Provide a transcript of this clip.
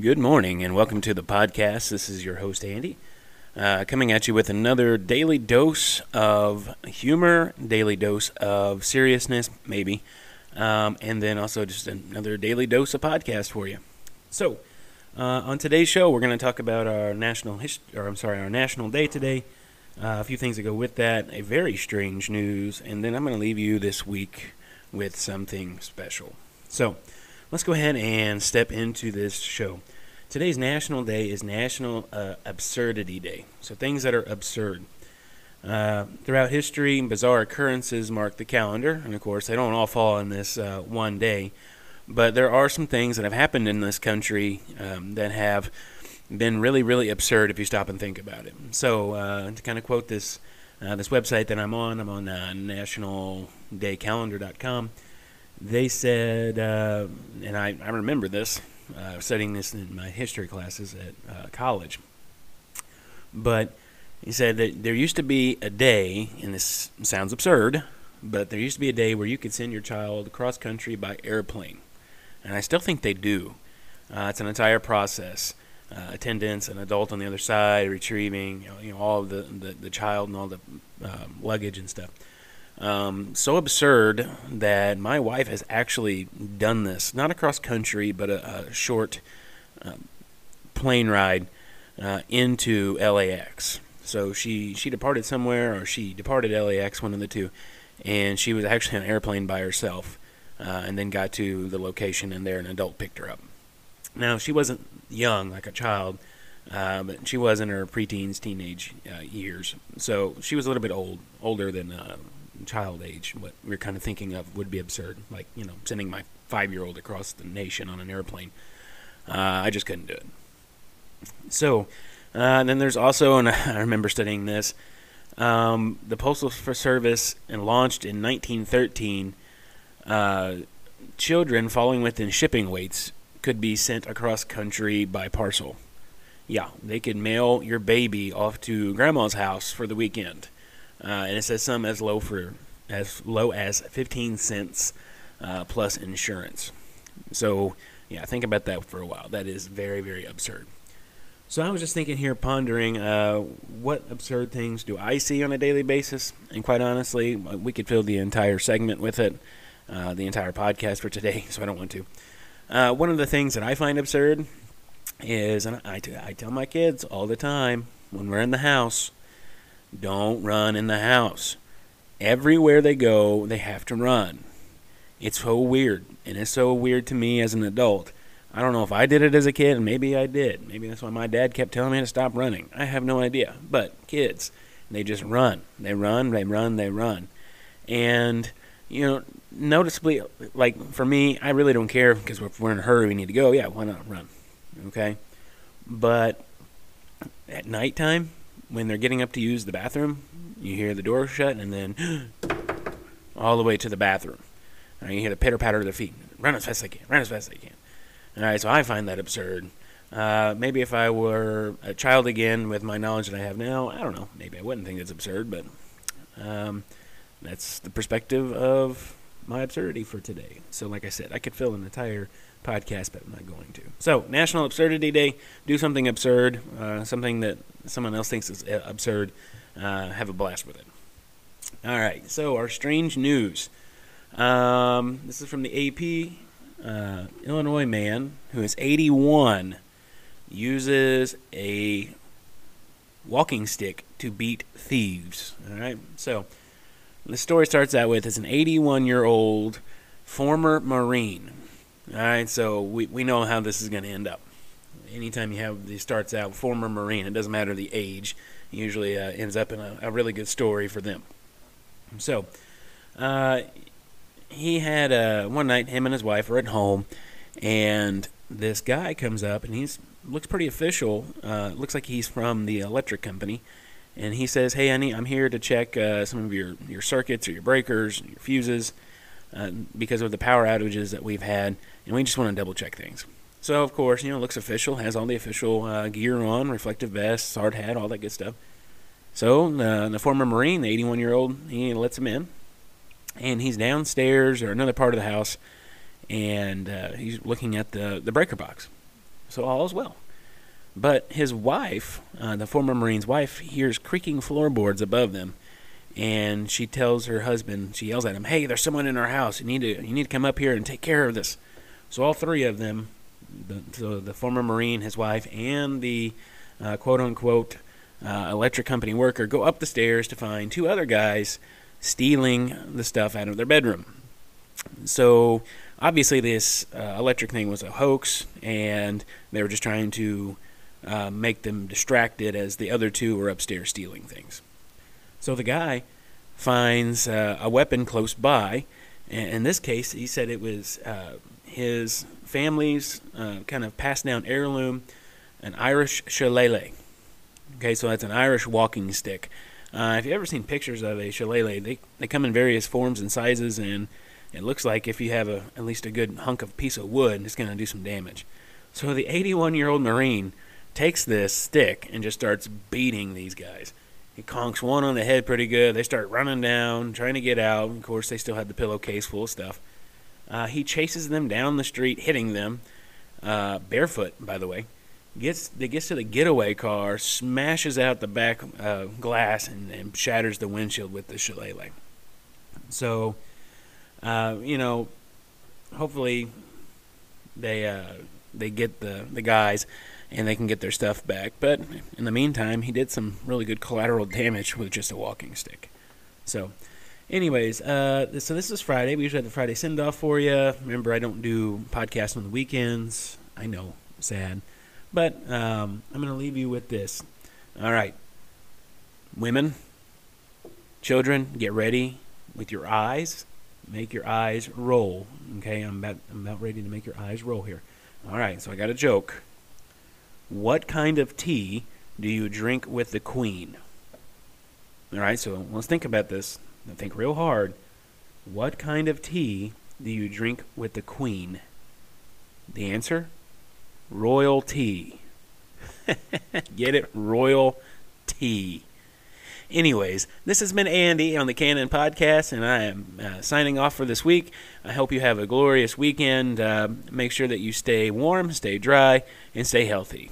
Good morning and welcome to the podcast. This is your host, Andy, uh, coming at you with another daily dose of humor, daily dose of seriousness, maybe, um, and then also just another daily dose of podcast for you. So, uh, on today's show, we're going to talk about our national hist- or I'm sorry, our national day today. Uh, a few things that go with that, a very strange news, and then I'm going to leave you this week with something special. So, let's go ahead and step into this show. Today's National Day is National uh, Absurdity Day. So, things that are absurd. Uh, throughout history, bizarre occurrences mark the calendar, and of course, they don't all fall on this uh, one day. But there are some things that have happened in this country um, that have been really, really absurd if you stop and think about it. So, uh, to kind of quote this uh, this website that I'm on, I'm on uh, nationaldaycalendar.com. They said, uh, and I, I remember this, uh, studying this in my history classes at uh, college. But he said that there used to be a day, and this sounds absurd, but there used to be a day where you could send your child across country by airplane. And I still think they do. Uh, it's an entire process uh, attendants, an adult on the other side, retrieving you know, you know all of the, the, the child and all the um, luggage and stuff. Um, so absurd that my wife has actually done this, not across country, but a, a short uh, plane ride uh, into LAX. So she, she departed somewhere, or she departed LAX, one of the two, and she was actually on an airplane by herself, uh, and then got to the location, and there an adult picked her up. Now, she wasn't young, like a child, uh, but she was in her preteens, teenage uh, years. So she was a little bit old, older than uh, child age. What we are kind of thinking of would be absurd, like you know, sending my five-year-old across the nation on an airplane. Uh, I just couldn't do it. So uh, then there's also, and I remember studying this, um, the Postal Service and launched in 1913. Uh, children falling within shipping weights could be sent across country by parcel. Yeah, they could mail your baby off to grandma's house for the weekend, uh, and it says some as low for as low as 15 cents uh, plus insurance. So yeah, think about that for a while. That is very very absurd. So I was just thinking here, pondering uh, what absurd things do I see on a daily basis, and quite honestly, we could fill the entire segment with it, uh, the entire podcast for today. So I don't want to. Uh, one of the things that I find absurd is, and I, I tell my kids all the time when we're in the house, don't run in the house. Everywhere they go, they have to run. It's so weird, and it's so weird to me as an adult. I don't know if I did it as a kid, and maybe I did. Maybe that's why my dad kept telling me to stop running. I have no idea. But kids, they just run. They run, they run, they run. And you know, noticeably, like for me, I really don't care because if we're in a hurry, we need to go. Yeah, why not run? Okay, but at nighttime, when they're getting up to use the bathroom, you hear the door shut, and then all the way to the bathroom. And you hear the pitter patter of their feet. Run as fast as I can. Run as fast as I can. All right, so I find that absurd. Uh, maybe if I were a child again with my knowledge that I have now, I don't know. Maybe I wouldn't think it's absurd, but um, that's the perspective of my absurdity for today. So, like I said, I could fill an entire podcast, but I'm not going to. So, National Absurdity Day. Do something absurd, uh, something that someone else thinks is uh, absurd. Uh, have a blast with it. All right. So, our strange news. Um, this is from the AP. Uh, Illinois man who is 81 uses a walking stick to beat thieves. All right. So the story starts out with it's an 81 year old former Marine. All right, so we, we know how this is going to end up. Anytime you have these starts out former Marine, it doesn't matter the age, usually uh, ends up in a, a, really good story for them. So, uh, he had uh, one night, him and his wife were at home, and this guy comes up and he's looks pretty official. Uh, looks like he's from the electric company and he says, "Hey, honey, I'm here to check uh, some of your your circuits or your breakers, your fuses, uh, because of the power outages that we've had, and we just want to double check things." So, of course, you know, looks official, has all the official uh, gear on, reflective vest, hard hat, all that good stuff. So, uh, the former Marine, the 81 year old, he lets him in, and he's downstairs or another part of the house, and uh, he's looking at the the breaker box. So all is well. But his wife, uh, the former Marine's wife, hears creaking floorboards above them, and she tells her husband, she yells at him, "Hey, there's someone in our house. You need to you need to come up here and take care of this." So all three of them, the, so the former Marine, his wife, and the uh, quote unquote uh, electric company worker, go up the stairs to find two other guys stealing the stuff out of their bedroom. So obviously, this uh, electric thing was a hoax, and they were just trying to uh, make them distracted as the other two were upstairs stealing things. So the guy finds uh, a weapon close by. In this case, he said it was uh, his family's uh, kind of passed down heirloom, an Irish shillelagh. Okay, so that's an Irish walking stick. Uh, if you've ever seen pictures of a shillelagh, they, they come in various forms and sizes, and it looks like if you have a, at least a good hunk of piece of wood, it's going to do some damage. So the 81 year old Marine takes this stick and just starts beating these guys. He conks one on the head pretty good. They start running down, trying to get out. Of course, they still had the pillowcase full of stuff. Uh, he chases them down the street, hitting them, uh, barefoot, by the way. Gets they gets to the getaway car, smashes out the back uh, glass, and, and, shatters the windshield with the shillelagh. So, uh, you know, hopefully they uh, they get the the guys and they can get their stuff back. But in the meantime, he did some really good collateral damage with just a walking stick. So, anyways, uh, so this is Friday. We usually have the Friday send off for you. Remember, I don't do podcasts on the weekends. I know, sad. But um, I'm going to leave you with this. All right. Women, children, get ready with your eyes. Make your eyes roll. Okay, I'm about, I'm about ready to make your eyes roll here. All right, so I got a joke. What kind of tea do you drink with the queen? All right, so let's think about this. Think real hard. What kind of tea do you drink with the queen? The answer? Royal tea. Get it? Royal tea. Anyways, this has been Andy on the Canon Podcast, and I am uh, signing off for this week. I hope you have a glorious weekend. Uh, make sure that you stay warm, stay dry, and stay healthy.